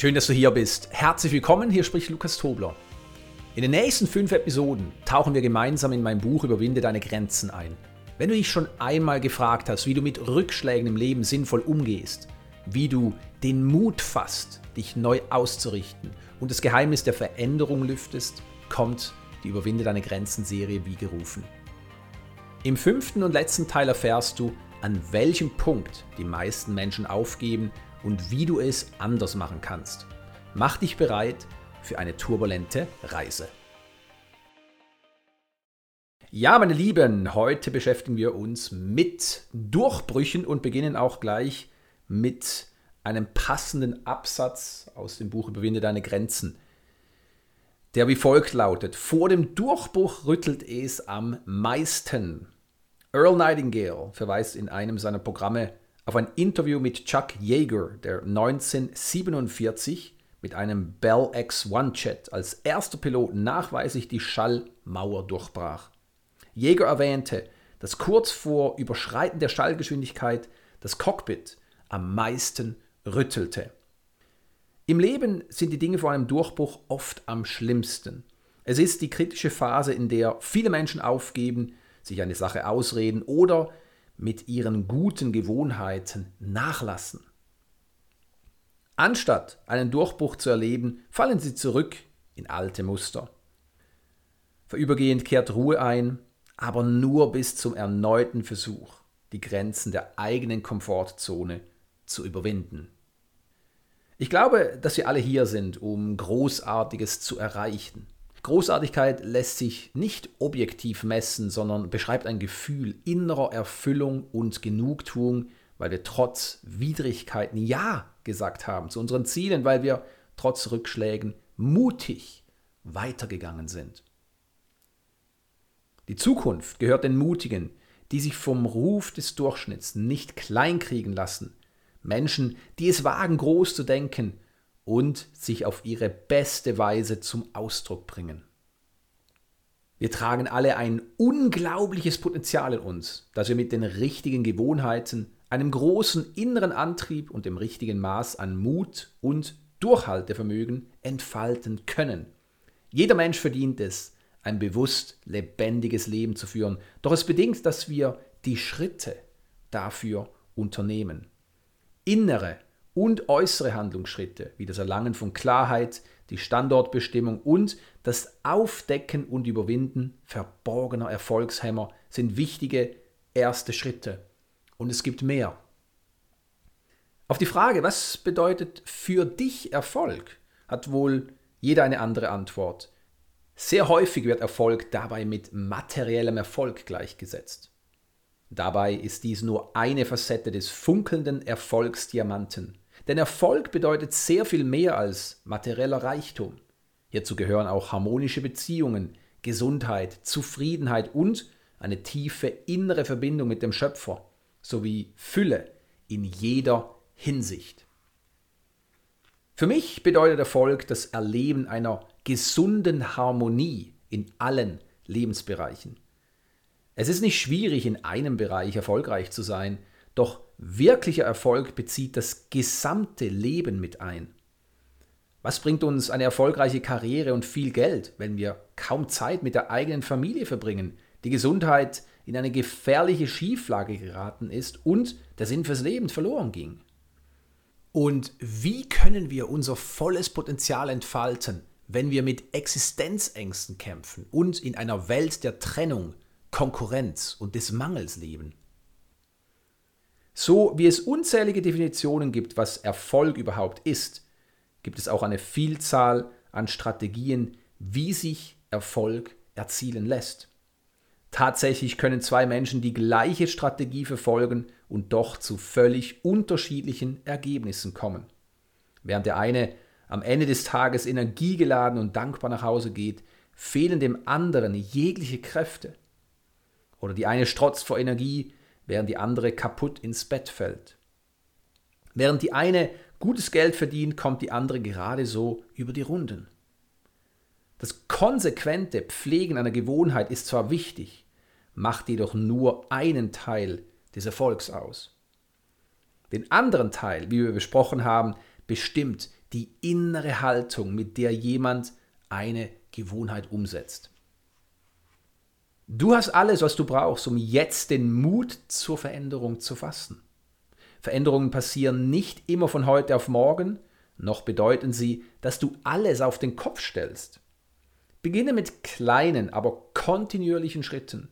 Schön, dass du hier bist. Herzlich willkommen, hier spricht Lukas Tobler. In den nächsten fünf Episoden tauchen wir gemeinsam in mein Buch Überwinde deine Grenzen ein. Wenn du dich schon einmal gefragt hast, wie du mit Rückschlägen im Leben sinnvoll umgehst, wie du den Mut fasst, dich neu auszurichten und das Geheimnis der Veränderung lüftest, kommt die Überwinde deine Grenzen Serie wie gerufen. Im fünften und letzten Teil erfährst du, an welchem Punkt die meisten Menschen aufgeben und wie du es anders machen kannst. Mach dich bereit für eine turbulente Reise. Ja, meine Lieben, heute beschäftigen wir uns mit Durchbrüchen und beginnen auch gleich mit einem passenden Absatz aus dem Buch Überwinde deine Grenzen, der wie folgt lautet, vor dem Durchbruch rüttelt es am meisten. Earl Nightingale verweist in einem seiner Programme auf ein Interview mit Chuck Yeager, der 1947 mit einem Bell X-1 Jet als erster Pilot nachweislich die Schallmauer durchbrach. Yeager erwähnte, dass kurz vor Überschreiten der Schallgeschwindigkeit das Cockpit am meisten rüttelte. Im Leben sind die Dinge vor einem Durchbruch oft am schlimmsten. Es ist die kritische Phase, in der viele Menschen aufgeben, sich eine Sache ausreden oder mit ihren guten Gewohnheiten nachlassen. Anstatt einen Durchbruch zu erleben, fallen sie zurück in alte Muster. Vorübergehend kehrt Ruhe ein, aber nur bis zum erneuten Versuch, die Grenzen der eigenen Komfortzone zu überwinden. Ich glaube, dass wir alle hier sind, um Großartiges zu erreichen. Großartigkeit lässt sich nicht objektiv messen, sondern beschreibt ein Gefühl innerer Erfüllung und Genugtuung, weil wir trotz Widrigkeiten Ja gesagt haben zu unseren Zielen, weil wir trotz Rückschlägen mutig weitergegangen sind. Die Zukunft gehört den Mutigen, die sich vom Ruf des Durchschnitts nicht kleinkriegen lassen, Menschen, die es wagen, groß zu denken und sich auf ihre beste Weise zum Ausdruck bringen. Wir tragen alle ein unglaubliches Potenzial in uns, das wir mit den richtigen Gewohnheiten, einem großen inneren Antrieb und dem richtigen Maß an Mut und Durchhaltevermögen entfalten können. Jeder Mensch verdient es, ein bewusst lebendiges Leben zu führen, doch es bedingt, dass wir die Schritte dafür unternehmen innere und äußere Handlungsschritte, wie das Erlangen von Klarheit, die Standortbestimmung und das Aufdecken und Überwinden verborgener Erfolgshämmer sind wichtige erste Schritte. Und es gibt mehr. Auf die Frage, was bedeutet für dich Erfolg, hat wohl jeder eine andere Antwort. Sehr häufig wird Erfolg dabei mit materiellem Erfolg gleichgesetzt. Dabei ist dies nur eine Facette des funkelnden Erfolgsdiamanten. Denn Erfolg bedeutet sehr viel mehr als materieller Reichtum. Hierzu gehören auch harmonische Beziehungen, Gesundheit, Zufriedenheit und eine tiefe innere Verbindung mit dem Schöpfer sowie Fülle in jeder Hinsicht. Für mich bedeutet Erfolg das Erleben einer gesunden Harmonie in allen Lebensbereichen. Es ist nicht schwierig, in einem Bereich erfolgreich zu sein, doch wirklicher Erfolg bezieht das gesamte Leben mit ein. Was bringt uns eine erfolgreiche Karriere und viel Geld, wenn wir kaum Zeit mit der eigenen Familie verbringen, die Gesundheit in eine gefährliche Schieflage geraten ist und der Sinn fürs Leben verloren ging? Und wie können wir unser volles Potenzial entfalten, wenn wir mit Existenzängsten kämpfen und in einer Welt der Trennung Konkurrenz und des Mangels leben. So wie es unzählige Definitionen gibt, was Erfolg überhaupt ist, gibt es auch eine Vielzahl an Strategien, wie sich Erfolg erzielen lässt. Tatsächlich können zwei Menschen die gleiche Strategie verfolgen und doch zu völlig unterschiedlichen Ergebnissen kommen. Während der eine am Ende des Tages energiegeladen und dankbar nach Hause geht, fehlen dem anderen jegliche Kräfte. Oder die eine strotzt vor Energie, während die andere kaputt ins Bett fällt. Während die eine gutes Geld verdient, kommt die andere gerade so über die Runden. Das konsequente Pflegen einer Gewohnheit ist zwar wichtig, macht jedoch nur einen Teil des Erfolgs aus. Den anderen Teil, wie wir besprochen haben, bestimmt die innere Haltung, mit der jemand eine Gewohnheit umsetzt. Du hast alles, was du brauchst, um jetzt den Mut zur Veränderung zu fassen. Veränderungen passieren nicht immer von heute auf morgen, noch bedeuten sie, dass du alles auf den Kopf stellst. Beginne mit kleinen, aber kontinuierlichen Schritten.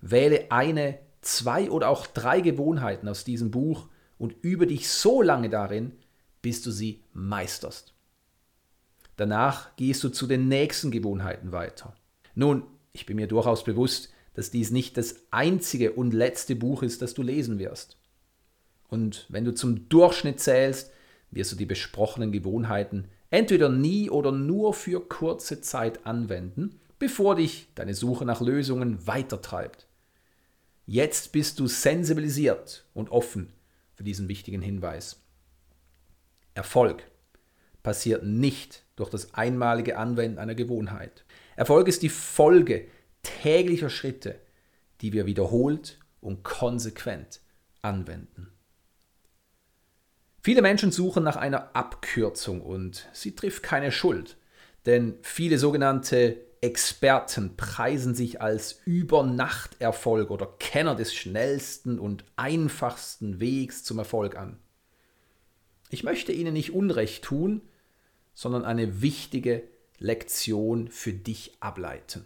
Wähle eine, zwei oder auch drei Gewohnheiten aus diesem Buch und übe dich so lange darin, bis du sie meisterst. Danach gehst du zu den nächsten Gewohnheiten weiter. Nun, ich bin mir durchaus bewusst, dass dies nicht das einzige und letzte Buch ist, das du lesen wirst. Und wenn du zum Durchschnitt zählst, wirst du die besprochenen Gewohnheiten entweder nie oder nur für kurze Zeit anwenden, bevor dich deine Suche nach Lösungen weitertreibt. Jetzt bist du sensibilisiert und offen für diesen wichtigen Hinweis. Erfolg passiert nicht durch das einmalige Anwenden einer Gewohnheit. Erfolg ist die Folge täglicher Schritte, die wir wiederholt und konsequent anwenden. Viele Menschen suchen nach einer Abkürzung und sie trifft keine Schuld, denn viele sogenannte Experten preisen sich als Übernachterfolg oder Kenner des schnellsten und einfachsten Wegs zum Erfolg an. Ich möchte ihnen nicht Unrecht tun, sondern eine wichtige Lektion für dich ableiten.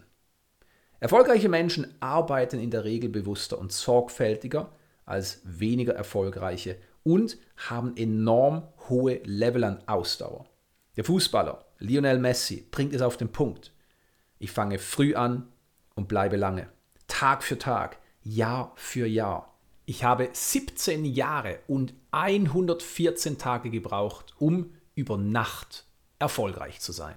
Erfolgreiche Menschen arbeiten in der Regel bewusster und sorgfältiger als weniger erfolgreiche und haben enorm hohe Level an Ausdauer. Der Fußballer Lionel Messi bringt es auf den Punkt. Ich fange früh an und bleibe lange. Tag für Tag, Jahr für Jahr. Ich habe 17 Jahre und 114 Tage gebraucht, um über Nacht erfolgreich zu sein.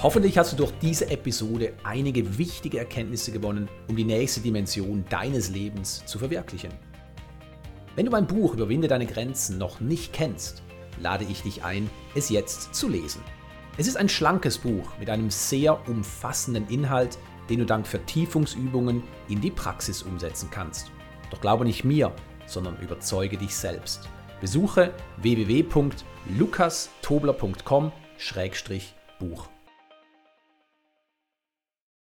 Hoffentlich hast du durch diese Episode einige wichtige Erkenntnisse gewonnen, um die nächste Dimension deines Lebens zu verwirklichen. Wenn du mein Buch Überwinde deine Grenzen noch nicht kennst, lade ich dich ein, es jetzt zu lesen. Es ist ein schlankes Buch mit einem sehr umfassenden Inhalt, den du dank Vertiefungsübungen in die Praxis umsetzen kannst. Doch glaube nicht mir, sondern überzeuge dich selbst. Besuche www.lukastobler.com-buch.